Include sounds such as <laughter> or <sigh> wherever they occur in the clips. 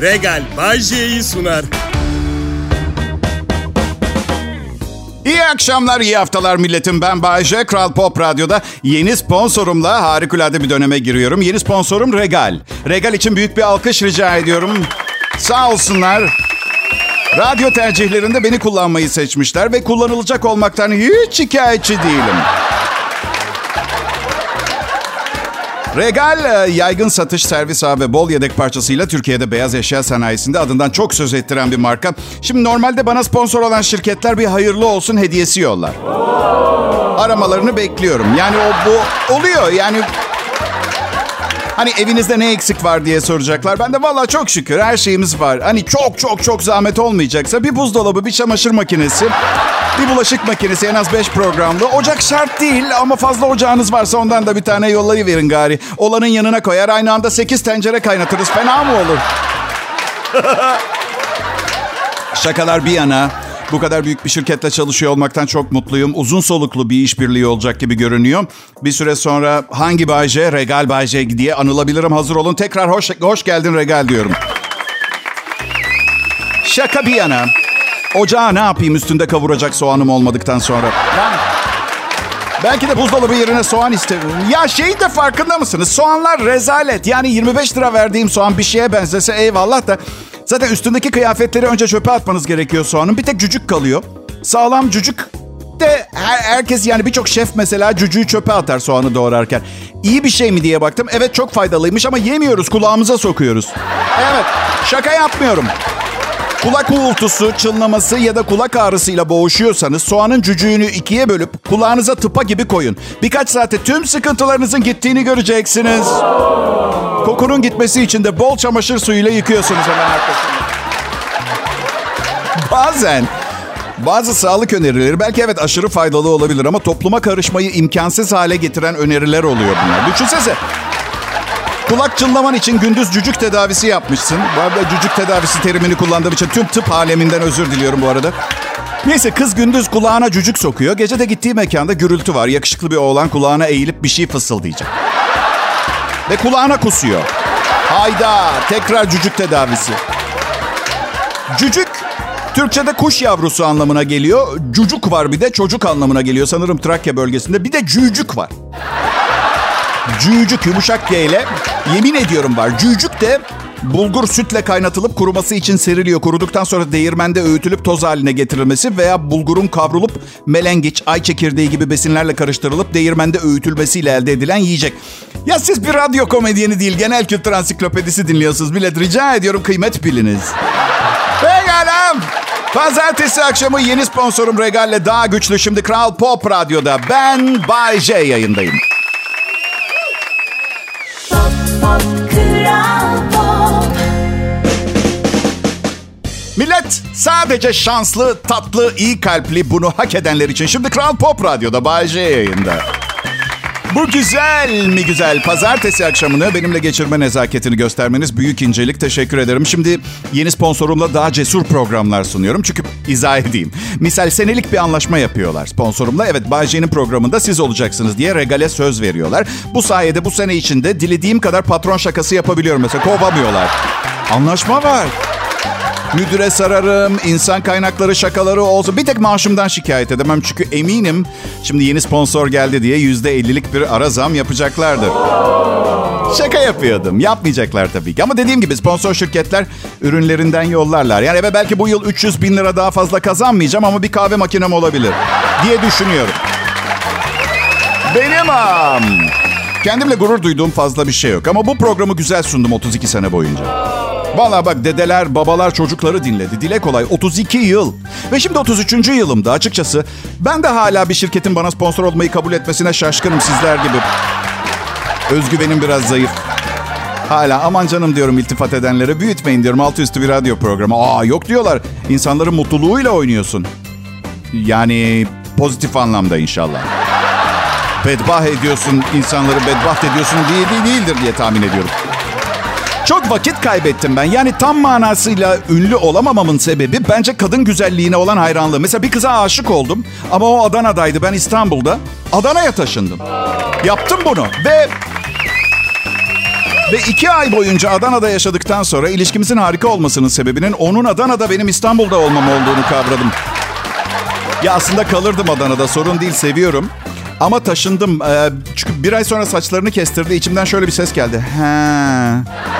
Regal Bay J'yi sunar. İyi akşamlar, iyi haftalar milletim. Ben Bayece, Kral Pop Radyo'da yeni sponsorumla harikulade bir döneme giriyorum. Yeni sponsorum Regal. Regal için büyük bir alkış rica ediyorum. Sağ olsunlar. Radyo tercihlerinde beni kullanmayı seçmişler ve kullanılacak olmaktan hiç şikayetçi değilim. Regal e, yaygın satış, servis ağı ve bol yedek parçasıyla Türkiye'de beyaz eşya sanayisinde adından çok söz ettiren bir marka. Şimdi normalde bana sponsor olan şirketler bir hayırlı olsun hediyesi yollar. Aramalarını bekliyorum. Yani o bu oluyor. Yani Hani evinizde ne eksik var diye soracaklar. Ben de valla çok şükür her şeyimiz var. Hani çok çok çok zahmet olmayacaksa bir buzdolabı, bir çamaşır makinesi, bir bulaşık makinesi en az 5 programlı. Ocak şart değil ama fazla ocağınız varsa ondan da bir tane yollayıverin gari. Olanın yanına koyar aynı anda 8 tencere kaynatırız. Fena mı olur? <laughs> Şakalar bir yana. Bu kadar büyük bir şirketle çalışıyor olmaktan çok mutluyum. Uzun soluklu bir işbirliği olacak gibi görünüyor. Bir süre sonra hangi Bayce, Regal Bayce diye anılabilirim. Hazır olun. Tekrar hoş, hoş geldin Regal diyorum. Şaka bir yana. Ocağa ne yapayım üstünde kavuracak soğanım olmadıktan sonra? Ben... Belki de buzdolabı yerine soğan isterim. Ya şeyin de farkında mısınız? Soğanlar rezalet. Yani 25 lira verdiğim soğan bir şeye benzese eyvallah da... Zaten üstündeki kıyafetleri önce çöpe atmanız gerekiyor soğanın. Bir tek cücük kalıyor. Sağlam cücük de her, herkes yani birçok şef mesela cücüğü çöpe atar soğanı doğrarken. İyi bir şey mi diye baktım. Evet çok faydalıymış ama yemiyoruz kulağımıza sokuyoruz. Evet şaka yapmıyorum. Kulak uğultusu, çınlaması ya da kulak ağrısıyla boğuşuyorsanız soğanın cücüğünü ikiye bölüp kulağınıza tıpa gibi koyun. Birkaç saate tüm sıkıntılarınızın gittiğini göreceksiniz. Kokunun gitmesi için de bol çamaşır suyuyla yıkıyorsunuz hemen arkasını. Bazen bazı sağlık önerileri belki evet aşırı faydalı olabilir ama topluma karışmayı imkansız hale getiren öneriler oluyor bunlar. Düşünsene Kulak çınlaman için gündüz cücük tedavisi yapmışsın. Bu arada cücük tedavisi terimini kullandığım için tüm tıp aleminden özür diliyorum bu arada. Neyse kız gündüz kulağına cücük sokuyor. Gece de gittiği mekanda gürültü var. Yakışıklı bir oğlan kulağına eğilip bir şey fısıldayacak. Ve kulağına kusuyor. Hayda tekrar cücük tedavisi. Cücük Türkçe'de kuş yavrusu anlamına geliyor. Cucuk var bir de çocuk anlamına geliyor. Sanırım Trakya bölgesinde. Bir de cücük var. Cücük yumuşak G ile yemin ediyorum var. Cücük de bulgur sütle kaynatılıp kuruması için seriliyor. Kuruduktan sonra değirmende öğütülüp toz haline getirilmesi veya bulgurun kavrulup melengiç, ay çekirdeği gibi besinlerle karıştırılıp değirmende öğütülmesiyle elde edilen yiyecek. Ya siz bir radyo komedyeni değil genel kültür ansiklopedisi dinliyorsunuz. Millet rica ediyorum kıymet biliniz. <laughs> Pekala. Pazartesi akşamı yeni sponsorum Regal'le daha güçlü. Şimdi Kral Pop Radyo'da ben Bay J yayındayım. Millet sadece şanslı, tatlı, iyi kalpli bunu hak edenler için şimdi Kral Pop Radyo'da Bay J yayında. Bu güzel mi güzel pazartesi akşamını benimle geçirme nezaketini göstermeniz büyük incelik. Teşekkür ederim. Şimdi yeni sponsorumla daha cesur programlar sunuyorum. Çünkü izah edeyim. Misal senelik bir anlaşma yapıyorlar sponsorumla. Evet Bay programında siz olacaksınız diye regale söz veriyorlar. Bu sayede bu sene içinde dilediğim kadar patron şakası yapabiliyorum. Mesela kovamıyorlar. Anlaşma var. Müdüre sararım, insan kaynakları şakaları olsun. Bir tek maaşımdan şikayet edemem. Çünkü eminim şimdi yeni sponsor geldi diye yüzde ellilik bir ara zam yapacaklardır. Şaka yapıyordum. Yapmayacaklar tabii ki. Ama dediğim gibi sponsor şirketler ürünlerinden yollarlar. Yani belki bu yıl 300 bin lira daha fazla kazanmayacağım ama bir kahve makinem olabilir diye düşünüyorum. Benim am. Kendimle gurur duyduğum fazla bir şey yok. Ama bu programı güzel sundum 32 sene boyunca. Valla bak dedeler, babalar çocukları dinledi. Dile kolay 32 yıl. Ve şimdi 33. yılımda açıkçası ben de hala bir şirketin bana sponsor olmayı kabul etmesine şaşkınım sizler gibi. Özgüvenim biraz zayıf. Hala aman canım diyorum iltifat edenlere büyütmeyin diyorum altı üstü bir radyo programı. Aa yok diyorlar insanların mutluluğuyla oynuyorsun. Yani pozitif anlamda inşallah. Bedbah ediyorsun insanları bedbaht ediyorsun diye değil, değildir diye tahmin ediyorum. Çok vakit kaybettim ben. Yani tam manasıyla ünlü olamamamın sebebi bence kadın güzelliğine olan hayranlığı. Mesela bir kıza aşık oldum ama o Adana'daydı. Ben İstanbul'da. Adana'ya taşındım. Yaptım bunu ve Ve iki ay boyunca Adana'da yaşadıktan sonra ilişkimizin harika olmasının sebebinin onun Adana'da benim İstanbul'da olmam olduğunu kavradım. Ya aslında kalırdım Adana'da sorun değil seviyorum. Ama taşındım. Ee, çünkü bir ay sonra saçlarını kestirdi. İçimden şöyle bir ses geldi. He.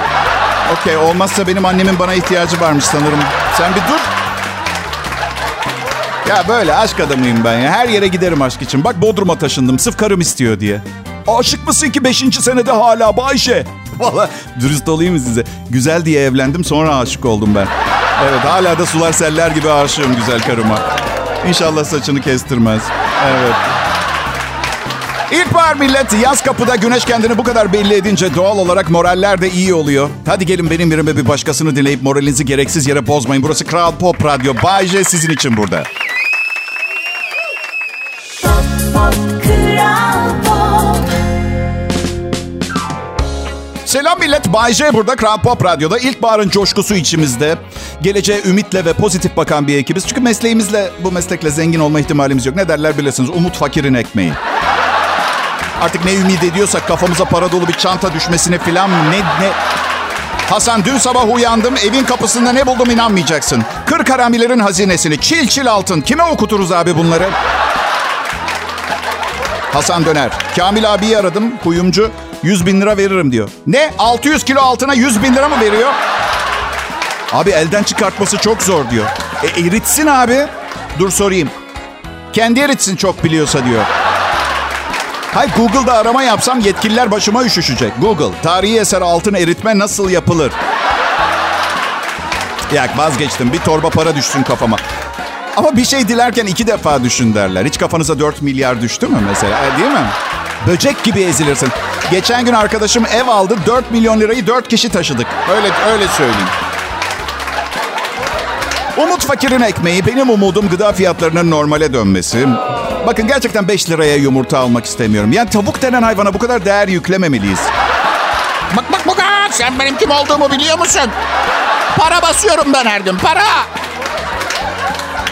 Okey olmazsa benim annemin bana ihtiyacı varmış sanırım. Sen bir dur. Ya böyle aşk adamıyım ben ya. Her yere giderim aşk için. Bak Bodrum'a taşındım. Sırf karım istiyor diye. Aşık mısın ki 5. senede hala Bayşe? <laughs> Valla dürüst olayım size? Güzel diye evlendim sonra aşık oldum ben. Evet hala da sular seller gibi aşığım güzel karıma. İnşallah saçını kestirmez. Evet. İlkbahar milleti yaz kapıda güneş kendini bu kadar belli edince doğal olarak moraller de iyi oluyor. Hadi gelin benim yerime bir başkasını dinleyip moralinizi gereksiz yere bozmayın. Burası Kral Pop Radyo. Bay J sizin için burada. Selam millet. Bay J burada Kral Pop Radyo'da. İlkbaharın coşkusu içimizde. Geleceğe ümitle ve pozitif bakan bir ekibiz. Çünkü mesleğimizle, bu meslekle zengin olma ihtimalimiz yok. Ne derler bilirsiniz. Umut fakirin ekmeği. Artık ne ümit ediyorsak kafamıza para dolu bir çanta düşmesine filan ne ne... Hasan dün sabah uyandım evin kapısında ne buldum inanmayacaksın. Kır karamilerin hazinesini çil çil altın. Kime okuturuz abi bunları? Hasan Döner. Kamil abiyi aradım kuyumcu. 100 bin lira veririm diyor. Ne? 600 kilo altına 100 bin lira mı veriyor? Abi elden çıkartması çok zor diyor. E eritsin abi. Dur sorayım. Kendi eritsin çok biliyorsa diyor. Hay Google'da arama yapsam yetkililer başıma üşüşecek. Google, tarihi eser altın eritme nasıl yapılır? Ya vazgeçtim. Bir torba para düşsün kafama. Ama bir şey dilerken iki defa düşün derler. Hiç kafanıza 4 milyar düştü mü mesela? E, değil mi? Böcek gibi ezilirsin. Geçen gün arkadaşım ev aldı. 4 milyon lirayı 4 kişi taşıdık. Öyle öyle söyleyeyim. Umut fakirin ekmeği. Benim umudum gıda fiyatlarının normale dönmesi. Bakın gerçekten 5 liraya yumurta almak istemiyorum. Yani tavuk denen hayvana bu kadar değer yüklememeliyiz. Bak bak bak sen benim kim olduğumu biliyor musun? Para basıyorum ben her gün para.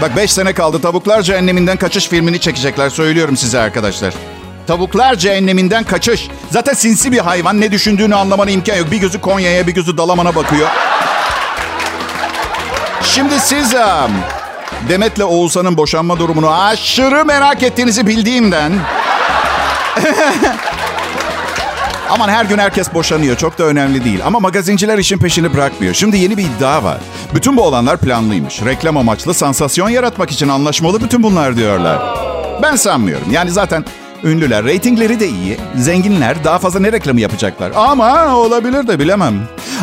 Bak 5 sene kaldı. Tavuklar Cehenneminden Kaçış filmini çekecekler. Söylüyorum size arkadaşlar. Tavuklar Cehenneminden Kaçış. Zaten sinsi bir hayvan. Ne düşündüğünü anlamana imkan yok. Bir gözü Konya'ya bir gözü Dalaman'a bakıyor. Şimdi siz Demet'le Oğuzhan'ın boşanma durumunu aşırı merak ettiğinizi bildiğimden... <laughs> Aman her gün herkes boşanıyor. Çok da önemli değil. Ama magazinciler işin peşini bırakmıyor. Şimdi yeni bir iddia var. Bütün bu olanlar planlıymış. Reklam amaçlı, sansasyon yaratmak için anlaşmalı bütün bunlar diyorlar. Ben sanmıyorum. Yani zaten ünlüler, reytingleri de iyi. Zenginler daha fazla ne reklamı yapacaklar? Ama olabilir de bilemem.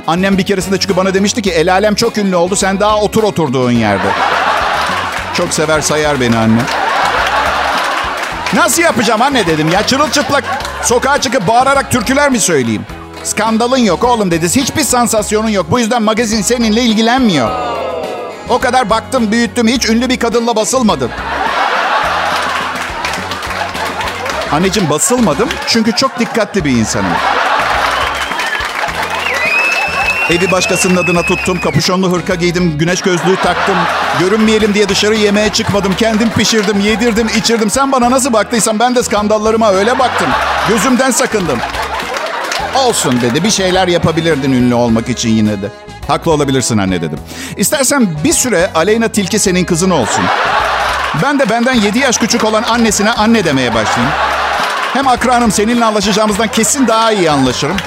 Annem bir keresinde çünkü bana demişti ki el alem çok ünlü oldu. Sen daha otur oturduğun yerde. Çok sever sayar beni anne. Nasıl yapacağım anne dedim ya. Çırılçıplak sokağa çıkıp bağırarak türküler mi söyleyeyim? Skandalın yok oğlum dedi. Hiçbir sansasyonun yok. Bu yüzden magazin seninle ilgilenmiyor. O kadar baktım büyüttüm. Hiç ünlü bir kadınla basılmadım. Anneciğim basılmadım çünkü çok dikkatli bir insanım. Evi başkasının adına tuttum. Kapüşonlu hırka giydim. Güneş gözlüğü taktım. Görünmeyelim diye dışarı yemeğe çıkmadım. Kendim pişirdim, yedirdim, içirdim. Sen bana nasıl baktıysan ben de skandallarıma öyle baktım. Gözümden sakındım. Olsun dedi. Bir şeyler yapabilirdin ünlü olmak için yine de. Haklı olabilirsin anne dedim. İstersen bir süre Aleyna Tilki senin kızın olsun. Ben de benden 7 yaş küçük olan annesine anne demeye başlayayım. Hem akranım seninle anlaşacağımızdan kesin daha iyi anlaşırım.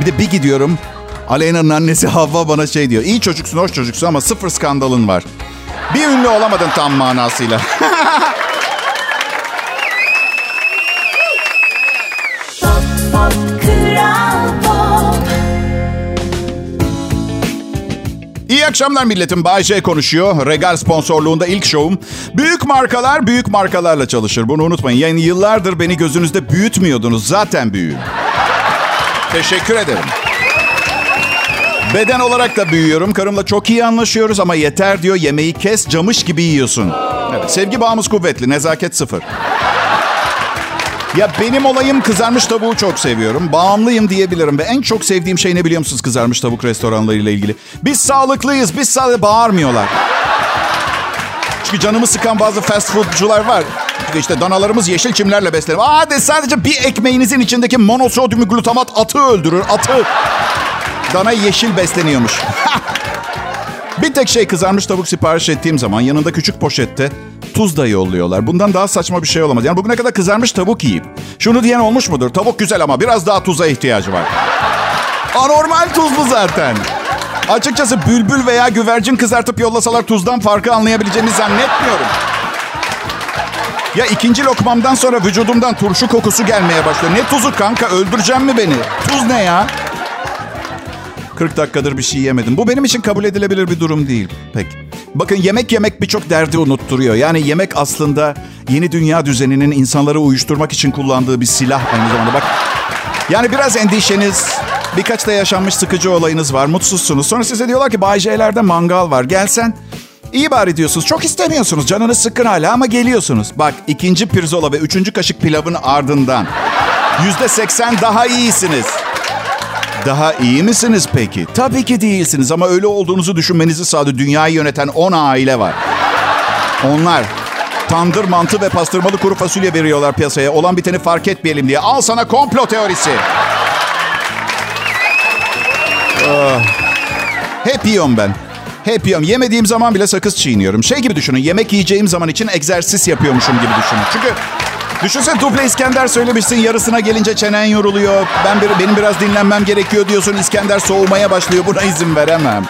Bir de bir gidiyorum. Aleyna'nın annesi <laughs> Havva bana şey diyor. İyi çocuksun, hoş çocuksun ama sıfır skandalın var. Bir ünlü olamadın tam manasıyla. <laughs> İyi akşamlar milletim. Bay J konuşuyor. Regal sponsorluğunda ilk şovum. Büyük markalar büyük markalarla çalışır. Bunu unutmayın. Yani yıllardır beni gözünüzde büyütmüyordunuz. Zaten büyüğüm. Teşekkür ederim. Beden olarak da büyüyorum. Karımla çok iyi anlaşıyoruz ama yeter diyor. Yemeği kes, camış gibi yiyorsun. Evet, sevgi bağımız kuvvetli, nezaket sıfır. Ya benim olayım kızarmış tavuğu çok seviyorum. Bağımlıyım diyebilirim ve en çok sevdiğim şey ne biliyor musunuz kızarmış tavuk restoranlarıyla ilgili? Biz sağlıklıyız, biz sağlıklı bağırmıyorlar. Çünkü canımı sıkan bazı fast foodcular var. işte danalarımız yeşil çimlerle beslenir. Aa de sadece bir ekmeğinizin içindeki monosodyum glutamat atı öldürür. Atı. Dana yeşil besleniyormuş. <laughs> bir tek şey kızarmış tavuk sipariş ettiğim zaman yanında küçük poşette tuz da yolluyorlar. Bundan daha saçma bir şey olamaz. Yani bugüne kadar kızarmış tavuk yiyip şunu diyen olmuş mudur? Tavuk güzel ama biraz daha tuza ihtiyacı var. Anormal tuzlu zaten. Açıkçası bülbül veya güvercin kızartıp yollasalar tuzdan farkı anlayabileceğimi zannetmiyorum. Ya ikinci lokmamdan sonra vücudumdan turşu kokusu gelmeye başlıyor. Ne tuzu kanka öldüreceğim mi beni? Tuz ne ya? 40 dakikadır bir şey yemedim. Bu benim için kabul edilebilir bir durum değil. Peki. Bakın yemek yemek birçok derdi unutturuyor. Yani yemek aslında yeni dünya düzeninin insanları uyuşturmak için kullandığı bir silah aynı zamanda. Bak yani biraz endişeniz, birkaç da yaşanmış sıkıcı olayınız var, mutsuzsunuz. Sonra size diyorlar ki Bay J'lerde mangal var. Gelsen iyi bari diyorsunuz. Çok istemiyorsunuz. Canınız sıkkın hala ama geliyorsunuz. Bak ikinci pirzola ve üçüncü kaşık pilavın ardından yüzde seksen daha iyisiniz. Daha iyi misiniz peki? Tabii ki değilsiniz ama öyle olduğunuzu düşünmenizi sağladı. Dünyayı yöneten 10 aile var. Onlar tandır, mantı ve pastırmalı kuru fasulye veriyorlar piyasaya. Olan biteni fark etmeyelim diye. Al sana komplo teorisi. Ah. Hep yiyorum ben. Hep yiyorum. Yemediğim zaman bile sakız çiğniyorum. Şey gibi düşünün. Yemek yiyeceğim zaman için egzersiz yapıyormuşum gibi düşünün. Çünkü düşünsen duble İskender söylemişsin. Yarısına gelince çenen yoruluyor. Ben bir, benim biraz dinlenmem gerekiyor diyorsun. İskender soğumaya başlıyor. Buna izin veremem.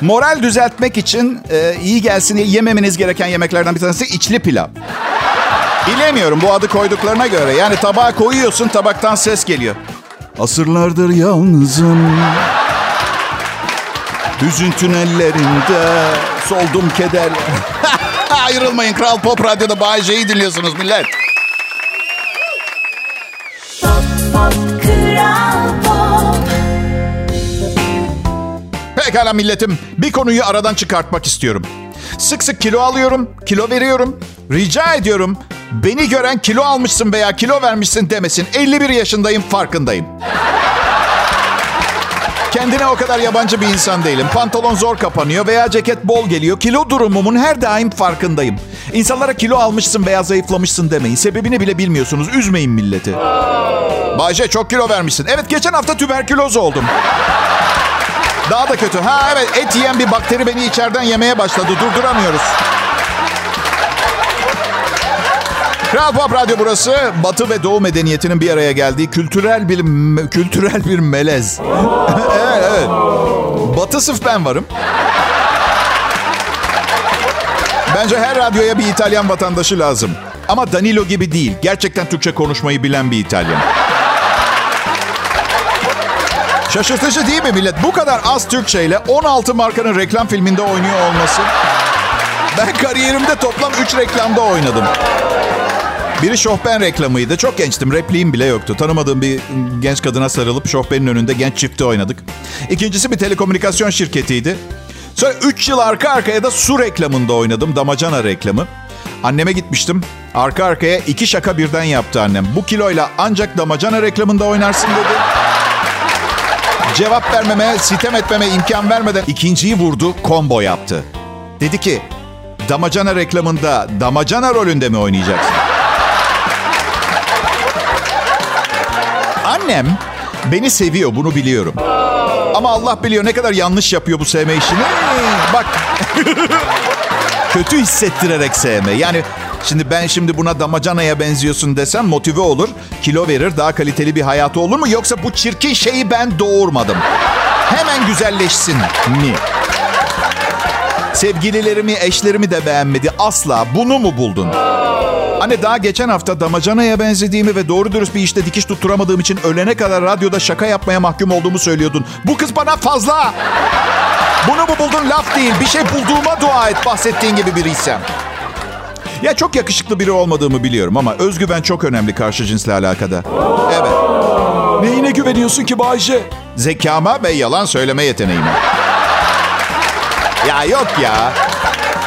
Moral düzeltmek için e, iyi gelsin yememeniz gereken yemeklerden bir tanesi içli pilav. Bilemiyorum bu adı koyduklarına göre. Yani tabağa koyuyorsun tabaktan ses geliyor. Asırlardır yalnızım. Hüzün tünellerinde soldum keder. <laughs> Ayrılmayın Kral Pop Radyo'da Bay J'yi dinliyorsunuz millet. Pop Pop Kral Pop Pekala milletim. Bir konuyu aradan çıkartmak istiyorum. Sık sık kilo alıyorum, kilo veriyorum. Rica ediyorum beni gören kilo almışsın veya kilo vermişsin demesin. 51 yaşındayım farkındayım. Kendine o kadar yabancı bir insan değilim. Pantolon zor kapanıyor veya ceket bol geliyor. Kilo durumumun her daim farkındayım. İnsanlara kilo almışsın veya zayıflamışsın demeyin. Sebebini bile bilmiyorsunuz. Üzmeyin milleti. Bayce çok kilo vermişsin. Evet geçen hafta tüberküloz oldum. Daha da kötü. Ha evet et yiyen bir bakteri beni içeriden yemeye başladı. Durduramıyoruz. Kral Pop Radyo burası. Batı ve Doğu medeniyetinin bir araya geldiği kültürel bir kültürel bir melez. <laughs> Batı sırf ben varım. Bence her radyoya bir İtalyan vatandaşı lazım. Ama Danilo gibi değil. Gerçekten Türkçe konuşmayı bilen bir İtalyan. Şaşırtıcı değil mi millet? Bu kadar az Türkçeyle 16 markanın reklam filminde oynuyor olması. Ben kariyerimde toplam 3 reklamda oynadım. Biri Şofben reklamıydı. Çok gençtim. Repliğim bile yoktu. Tanımadığım bir genç kadına sarılıp Şofben'in önünde genç çifti oynadık. İkincisi bir telekomünikasyon şirketiydi. Sonra 3 yıl arka arkaya da su reklamında oynadım. Damacana reklamı. Anneme gitmiştim. Arka arkaya iki şaka birden yaptı annem. Bu kiloyla ancak damacana reklamında oynarsın dedi. Cevap vermeme, sitem etmeme imkan vermeden ikinciyi vurdu, combo yaptı. Dedi ki, damacana reklamında damacana rolünde mi oynayacaksın? Annem beni seviyor, bunu biliyorum. Ama Allah biliyor ne kadar yanlış yapıyor bu sevme işini. Bak, <laughs> kötü hissettirerek sevme. Yani şimdi ben şimdi buna damacanaya benziyorsun desem motive olur. Kilo verir, daha kaliteli bir hayatı olur mu? Yoksa bu çirkin şeyi ben doğurmadım. Hemen güzelleşsin mi? Sevgililerimi, eşlerimi de beğenmedi. Asla bunu mu buldun? Hani daha geçen hafta damacanaya benzediğimi ve doğru dürüst bir işte dikiş tutturamadığım için ölene kadar radyoda şaka yapmaya mahkum olduğumu söylüyordun. Bu kız bana fazla. Bunu mu buldun laf değil. Bir şey bulduğuma dua et bahsettiğin gibi biriysem. Ya çok yakışıklı biri olmadığımı biliyorum ama özgüven çok önemli karşı cinsle alakada. Evet. Neyine güveniyorsun ki Bayce? Zekama ve yalan söyleme yeteneğime. Ya yok ya.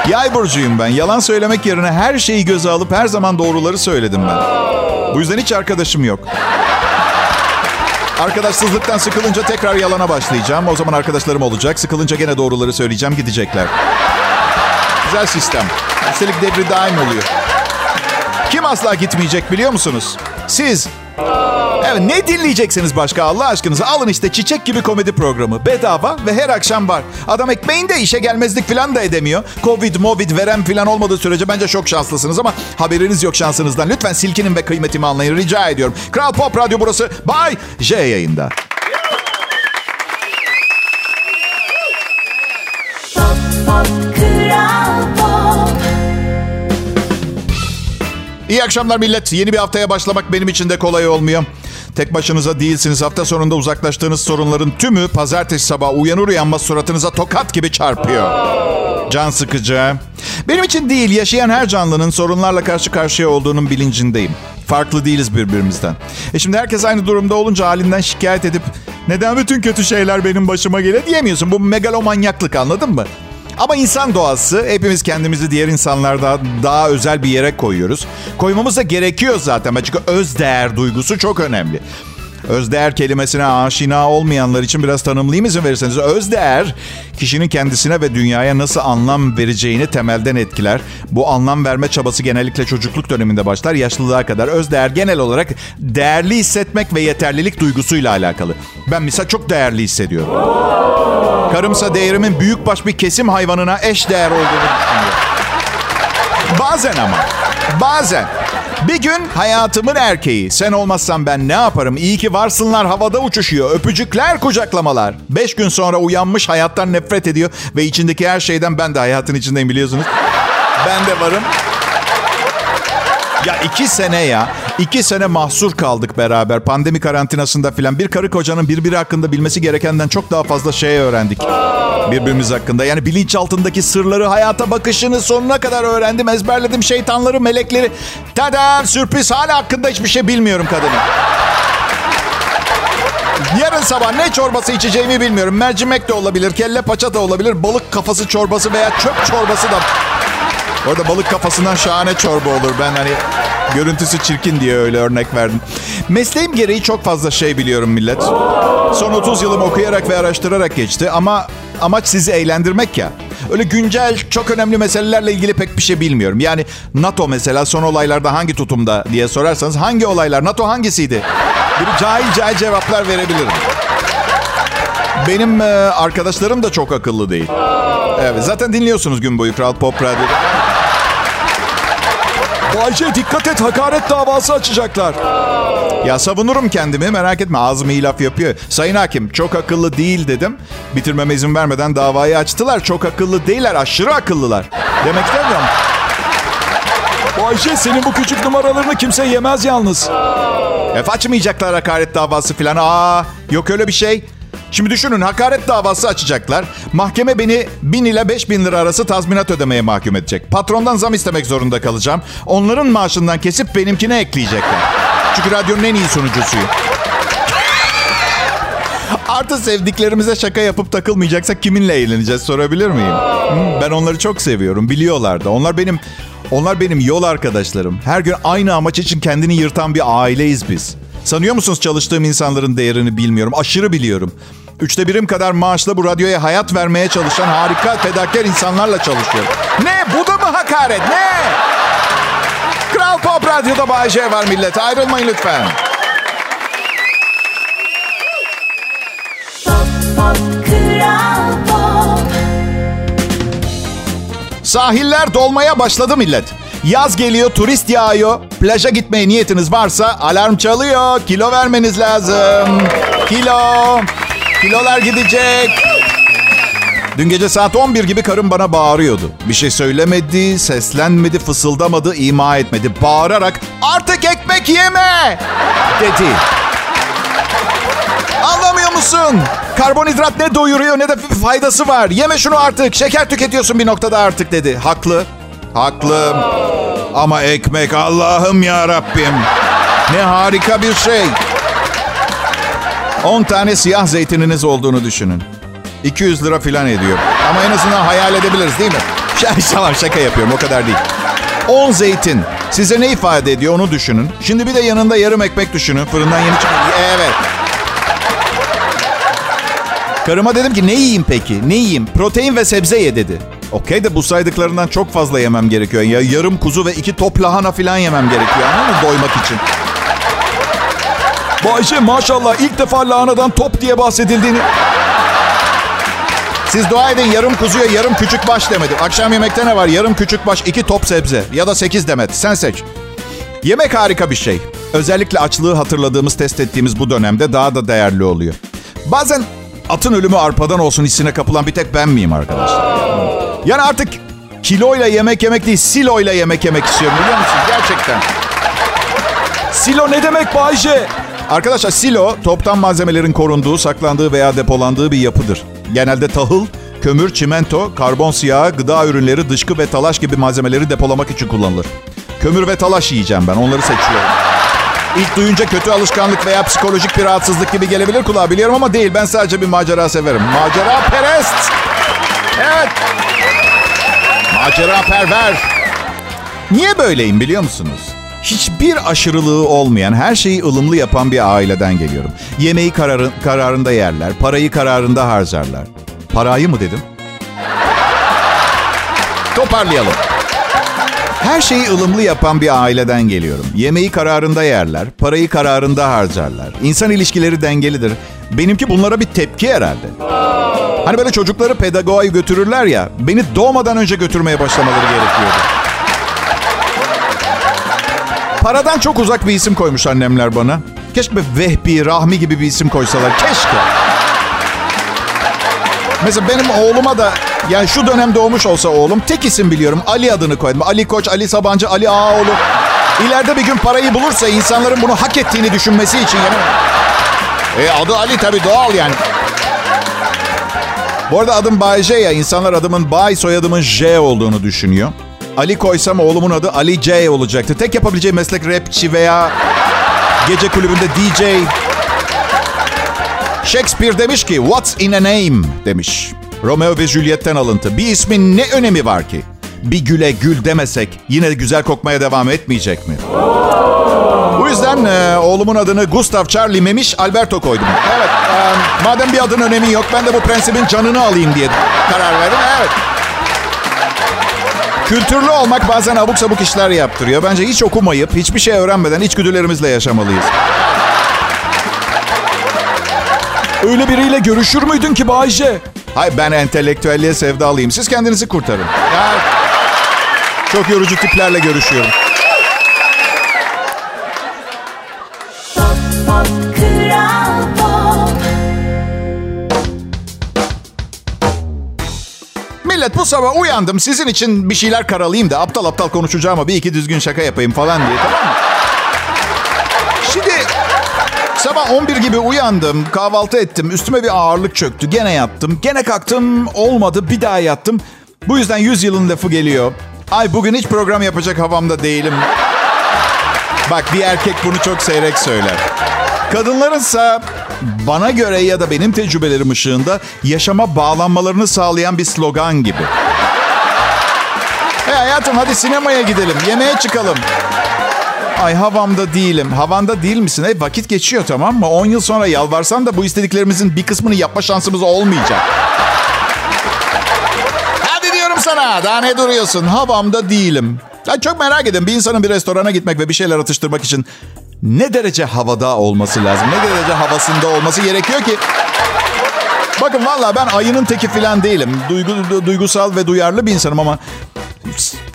Yay burcuyum ben. Yalan söylemek yerine her şeyi göze alıp her zaman doğruları söyledim ben. Bu yüzden hiç arkadaşım yok. Arkadaşsızlıktan sıkılınca tekrar yalana başlayacağım. O zaman arkadaşlarım olacak. Sıkılınca gene doğruları söyleyeceğim, gidecekler. Güzel sistem. Üstelik devri daim oluyor. Kim asla gitmeyecek biliyor musunuz? Siz. Evet ne dinleyeceksiniz başka Allah aşkınıza? Alın işte çiçek gibi komedi programı. Bedava ve her akşam var. Adam ekmeğinde işe gelmezlik falan da edemiyor. Covid, movid, verem falan olmadığı sürece bence çok şanslısınız ama haberiniz yok şansınızdan. Lütfen silkinin ve kıymetimi anlayın rica ediyorum. Kral Pop Radyo burası. Bay J yayında. İyi akşamlar millet. Yeni bir haftaya başlamak benim için de kolay olmuyor. Tek başınıza değilsiniz. Hafta sonunda uzaklaştığınız sorunların tümü pazartesi sabah uyanır uyanmaz suratınıza tokat gibi çarpıyor. Can sıkıcı. Benim için değil, yaşayan her canlının sorunlarla karşı karşıya olduğunun bilincindeyim. Farklı değiliz birbirimizden. E şimdi herkes aynı durumda olunca halinden şikayet edip neden bütün kötü şeyler benim başıma geliyor diyemiyorsun. Bu megalomanyaklık anladın mı? Ama insan doğası hepimiz kendimizi diğer insanlardan daha özel bir yere koyuyoruz. Koymamız da gerekiyor zaten. Çünkü öz değer duygusu çok önemli. Özdeğer kelimesine aşina olmayanlar için biraz tanımlayayım izin verirseniz. Özdeğer kişinin kendisine ve dünyaya nasıl anlam vereceğini temelden etkiler. Bu anlam verme çabası genellikle çocukluk döneminde başlar yaşlılığa kadar. Özdeğer genel olarak değerli hissetmek ve yeterlilik duygusuyla alakalı. Ben mesela çok değerli hissediyorum. Karımsa değerimin büyükbaş bir kesim hayvanına eş değer olduğunu düşünüyor. Bazen ama, bazen. Bir gün hayatımın erkeği. Sen olmazsan ben ne yaparım? İyi ki varsınlar havada uçuşuyor. Öpücükler, kucaklamalar. Beş gün sonra uyanmış hayattan nefret ediyor. Ve içindeki her şeyden ben de hayatın içindeyim biliyorsunuz. Ben de varım. Ya iki sene ya. iki sene mahsur kaldık beraber. Pandemi karantinasında filan. Bir karı kocanın birbiri hakkında bilmesi gerekenden çok daha fazla şey öğrendik. Birbirimiz hakkında. Yani bilinç altındaki sırları, hayata bakışını sonuna kadar öğrendim. Ezberledim şeytanları, melekleri. Tada sürpriz hala hakkında hiçbir şey bilmiyorum kadının. Yarın sabah ne çorbası içeceğimi bilmiyorum. Mercimek de olabilir, kelle paça da olabilir, balık kafası çorbası veya çöp çorbası da Orada balık kafasından şahane çorba olur. Ben hani görüntüsü çirkin diye öyle örnek verdim. Mesleğim gereği çok fazla şey biliyorum millet. Son 30 yılım okuyarak ve araştırarak geçti ama amaç sizi eğlendirmek ya. Öyle güncel çok önemli meselelerle ilgili pek bir şey bilmiyorum. Yani NATO mesela son olaylarda hangi tutumda diye sorarsanız hangi olaylar? NATO hangisiydi? Biri cahil cahil cevaplar verebilirim. Benim e, arkadaşlarım da çok akıllı değil. Evet zaten dinliyorsunuz gün boyu Kral Pop Radyo'da. Bayce dikkat et hakaret davası açacaklar. Ya savunurum kendimi merak etme ağzım iyi laf yapıyor. Sayın Hakim çok akıllı değil dedim. Bitirmeme izin vermeden davayı açtılar. Çok akıllı değiller aşırı akıllılar. Demek istemiyorum. Bayce senin bu küçük numaralarını kimse yemez yalnız. Ef açmayacaklar hakaret davası falan. Aa yok öyle bir şey. Şimdi düşünün hakaret davası açacaklar. Mahkeme beni 1000 ile 5000 lira arası tazminat ödemeye mahkum edecek. Patrondan zam istemek zorunda kalacağım. Onların maaşından kesip benimkine ekleyecekler. Çünkü radyonun en iyi sunucusuyum. Artı sevdiklerimize şaka yapıp takılmayacaksak kiminle eğleneceğiz sorabilir miyim? Ben onları çok seviyorum. Biliyorlar da. Onlar benim onlar benim yol arkadaşlarım. Her gün aynı amaç için kendini yırtan bir aileyiz biz. Sanıyor musunuz çalıştığım insanların değerini bilmiyorum. Aşırı biliyorum. Üçte birim kadar maaşla bu radyoya hayat vermeye çalışan harika fedakar insanlarla çalışıyorum. Ne? Bu da mı hakaret? Ne? Kral Pop Radyo'da Bay J var millet. Ayrılmayın lütfen. Pop, pop, Kral Pop. Sahiller dolmaya başladı millet. Yaz geliyor, turist yağıyor. Plaja gitmeye niyetiniz varsa alarm çalıyor. Kilo vermeniz lazım. Kilo. Kilolar gidecek. Dün gece saat 11 gibi karım bana bağırıyordu. Bir şey söylemedi, seslenmedi, fısıldamadı, ima etmedi. Bağırarak artık ekmek yeme dedi. Anlamıyor musun? Karbonhidrat ne doyuruyor ne de faydası var. Yeme şunu artık. Şeker tüketiyorsun bir noktada artık dedi. Haklı. Haklı. Ama ekmek Allah'ım ya Rabbim. Ne harika bir şey. 10 tane siyah zeytininiz olduğunu düşünün. 200 lira falan ediyor. Ama en azından hayal edebiliriz değil mi? <laughs> Tamam şaka yapıyorum o kadar değil. 10 zeytin size ne ifade ediyor onu düşünün. Şimdi bir de yanında yarım ekmek düşünün. Fırından yeni çıkan. Evet. Karıma dedim ki ne yiyeyim peki? Ne yiyeyim? Protein ve sebze ye dedi. Okey de bu saydıklarından çok fazla yemem gerekiyor. Ya yarım kuzu ve iki top lahana falan yemem gerekiyor. Anladın mı? Doymak için. Bayşe maşallah ilk defa lahanadan top diye bahsedildiğini... Siz dua edin yarım kuzuya yarım küçük baş demedim. Akşam yemekte ne var? Yarım küçük baş, iki top sebze ya da sekiz demet. Sen seç. Yemek harika bir şey. Özellikle açlığı hatırladığımız, test ettiğimiz bu dönemde daha da değerli oluyor. Bazen atın ölümü arpadan olsun hissine kapılan bir tek ben miyim arkadaşlar? Yani artık kiloyla yemek yemek değil, siloyla yemek yemek istiyorum biliyor musun? Gerçekten. Silo ne demek Bayce? Arkadaşlar silo toptan malzemelerin korunduğu, saklandığı veya depolandığı bir yapıdır. Genelde tahıl, kömür, çimento, karbon siyahı, gıda ürünleri, dışkı ve talaş gibi malzemeleri depolamak için kullanılır. Kömür ve talaş yiyeceğim ben, onları seçiyorum. İlk duyunca kötü alışkanlık veya psikolojik bir rahatsızlık gibi gelebilir kulağa biliyorum ama değil. Ben sadece bir macera severim. Macera perest. Evet. Macera perver. Niye böyleyim biliyor musunuz? Hiçbir aşırılığı olmayan, her şeyi ılımlı yapan bir aileden geliyorum. Yemeği kararı, kararında yerler, parayı kararında harcarlar. Parayı mı dedim? Toparlayalım. Her şeyi ılımlı yapan bir aileden geliyorum. Yemeği kararında yerler, parayı kararında harcarlar. İnsan ilişkileri dengelidir. Benimki bunlara bir tepki herhalde. Hani böyle çocukları pedagoğa götürürler ya, beni doğmadan önce götürmeye başlamaları gerekiyordu. Paradan çok uzak bir isim koymuş annemler bana. Keşke Vehbi, Rahmi gibi bir isim koysalar. Keşke. Mesela benim oğluma da yani şu dönem doğmuş olsa oğlum tek isim biliyorum. Ali adını koydum. Ali Koç, Ali Sabancı, Ali Ağaoğlu. İleride bir gün parayı bulursa insanların bunu hak ettiğini düşünmesi için yani. E adı Ali tabii doğal yani. Bu arada adım Bay J ya. İnsanlar adımın Bay soyadımın J olduğunu düşünüyor. Ali koysam oğlumun adı Ali J olacaktı. Tek yapabileceği meslek rapçi veya gece kulübünde DJ. Shakespeare demiş ki what's in a name demiş. Romeo ve Juliet'ten alıntı. Bir ismin ne önemi var ki? Bir güle gül demesek yine güzel kokmaya devam etmeyecek mi? Bu yüzden e, oğlumun adını Gustav Charlie Memiş Alberto koydum. Evet, e, madem bir adın önemi yok ben de bu prensibin canını alayım diye karar verdim. Evet. Kültürlü olmak bazen abuk sabuk işler yaptırıyor. Bence hiç okumayıp, hiçbir şey öğrenmeden içgüdülerimizle yaşamalıyız. Öyle biriyle görüşür müydün ki Bayce? Hayır ben entelektüelliğe sevdalıyım. Siz kendinizi kurtarın. Ya, çok yorucu tiplerle görüşüyorum. Pop, pop, Kral Pop. Millet bu sabah uyandım. Sizin için bir şeyler karalayayım da aptal aptal konuşacağım ama bir iki düzgün şaka yapayım falan diye tamam mı? Şimdi sabah 11 gibi uyandım. Kahvaltı ettim. Üstüme bir ağırlık çöktü. Gene yattım. Gene kalktım. Olmadı. Bir daha yattım. Bu yüzden 100 yılın lafı geliyor. Ay bugün hiç program yapacak havamda değilim. Bak bir erkek bunu çok seyrek söyler. Kadınlarınsa bana göre ya da benim tecrübelerim ışığında yaşama bağlanmalarını sağlayan bir slogan gibi. Hey hayatım hadi sinemaya gidelim, yemeğe çıkalım. Ay havamda değilim. Havanda değil misin? Hey, vakit geçiyor tamam mı? 10 yıl sonra yalvarsan da bu istediklerimizin bir kısmını yapma şansımız olmayacak. Diyorum sana. Daha ne duruyorsun? Havamda değilim. Ya çok merak edin. Bir insanın bir restorana gitmek ve bir şeyler atıştırmak için ne derece havada olması lazım? Ne derece havasında olması gerekiyor ki? Bakın valla ben ayının teki falan değilim. Duygu, du- duygusal ve duyarlı bir insanım ama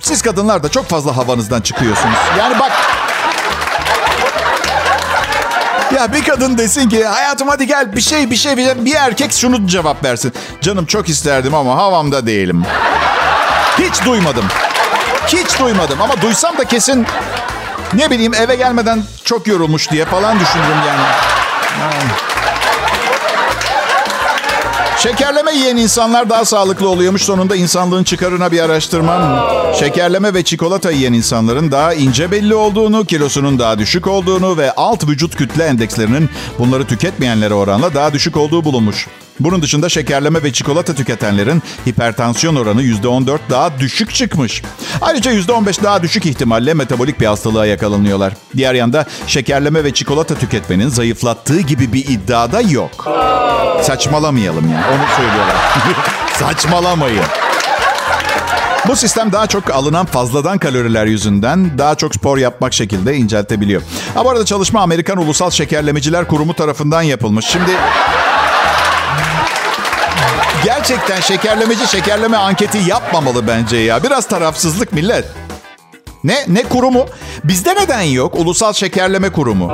siz kadınlar da çok fazla havanızdan çıkıyorsunuz. Yani bak ya bir kadın desin ki hayatım hadi gel bir şey bir şey bir, şey." bir erkek şunu cevap versin. Canım çok isterdim ama havamda değilim. Hiç duymadım. Hiç duymadım ama duysam da kesin ne bileyim eve gelmeden çok yorulmuş diye falan düşünürüm yani. Yani. Şekerleme yiyen insanlar daha sağlıklı oluyormuş. Sonunda insanlığın çıkarına bir araştırmam. Şekerleme ve çikolata yiyen insanların daha ince belli olduğunu, kilosunun daha düşük olduğunu ve alt vücut kütle endekslerinin bunları tüketmeyenlere oranla daha düşük olduğu bulunmuş. Bunun dışında şekerleme ve çikolata tüketenlerin hipertansiyon oranı %14 daha düşük çıkmış. Ayrıca %15 daha düşük ihtimalle metabolik bir hastalığa yakalanıyorlar. Diğer yanda şekerleme ve çikolata tüketmenin zayıflattığı gibi bir iddiada yok. Saçmalamayalım yani onu söylüyorlar. <laughs> Saçmalamayın. Bu sistem daha çok alınan fazladan kaloriler yüzünden daha çok spor yapmak şekilde inceltebiliyor. Ha bu arada çalışma Amerikan Ulusal Şekerlemeciler Kurumu tarafından yapılmış. Şimdi gerçekten şekerlemeci şekerleme anketi yapmamalı bence ya. Biraz tarafsızlık millet. Ne? Ne kurumu? Bizde neden yok? Ulusal Şekerleme Kurumu.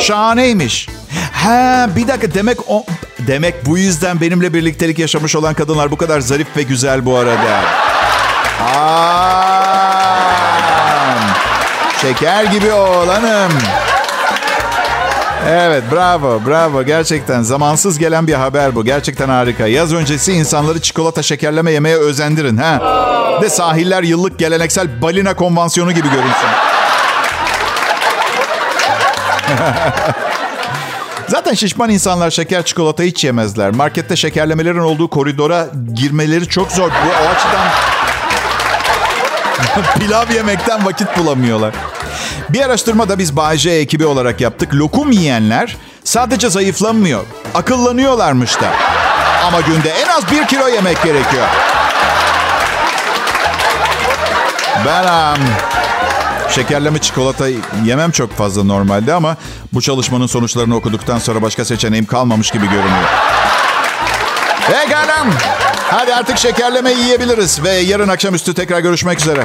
Şahaneymiş. Ha bir dakika demek o demek bu yüzden benimle birliktelik yaşamış olan kadınlar bu kadar zarif ve güzel bu arada. Aa, şeker gibi oğlanım. Evet bravo bravo gerçekten zamansız gelen bir haber bu gerçekten harika. Yaz öncesi insanları çikolata şekerleme yemeye özendirin ha. De sahiller yıllık geleneksel balina konvansiyonu gibi görünsün. <laughs> Zaten şişman insanlar şeker çikolata hiç yemezler. Markette şekerlemelerin olduğu koridora girmeleri çok zor. Bu o açıdan <laughs> pilav yemekten vakit bulamıyorlar. Bir araştırmada biz Bay ekibi olarak yaptık. Lokum yiyenler sadece zayıflamıyor, akıllanıyorlarmış da. Ama günde en az bir kilo yemek gerekiyor. Ben um, şekerleme çikolata yemem çok fazla normalde ama bu çalışmanın sonuçlarını okuduktan sonra başka seçeneğim kalmamış gibi görünüyor. Pekala. Hadi artık şekerleme yiyebiliriz ve yarın akşamüstü tekrar görüşmek üzere.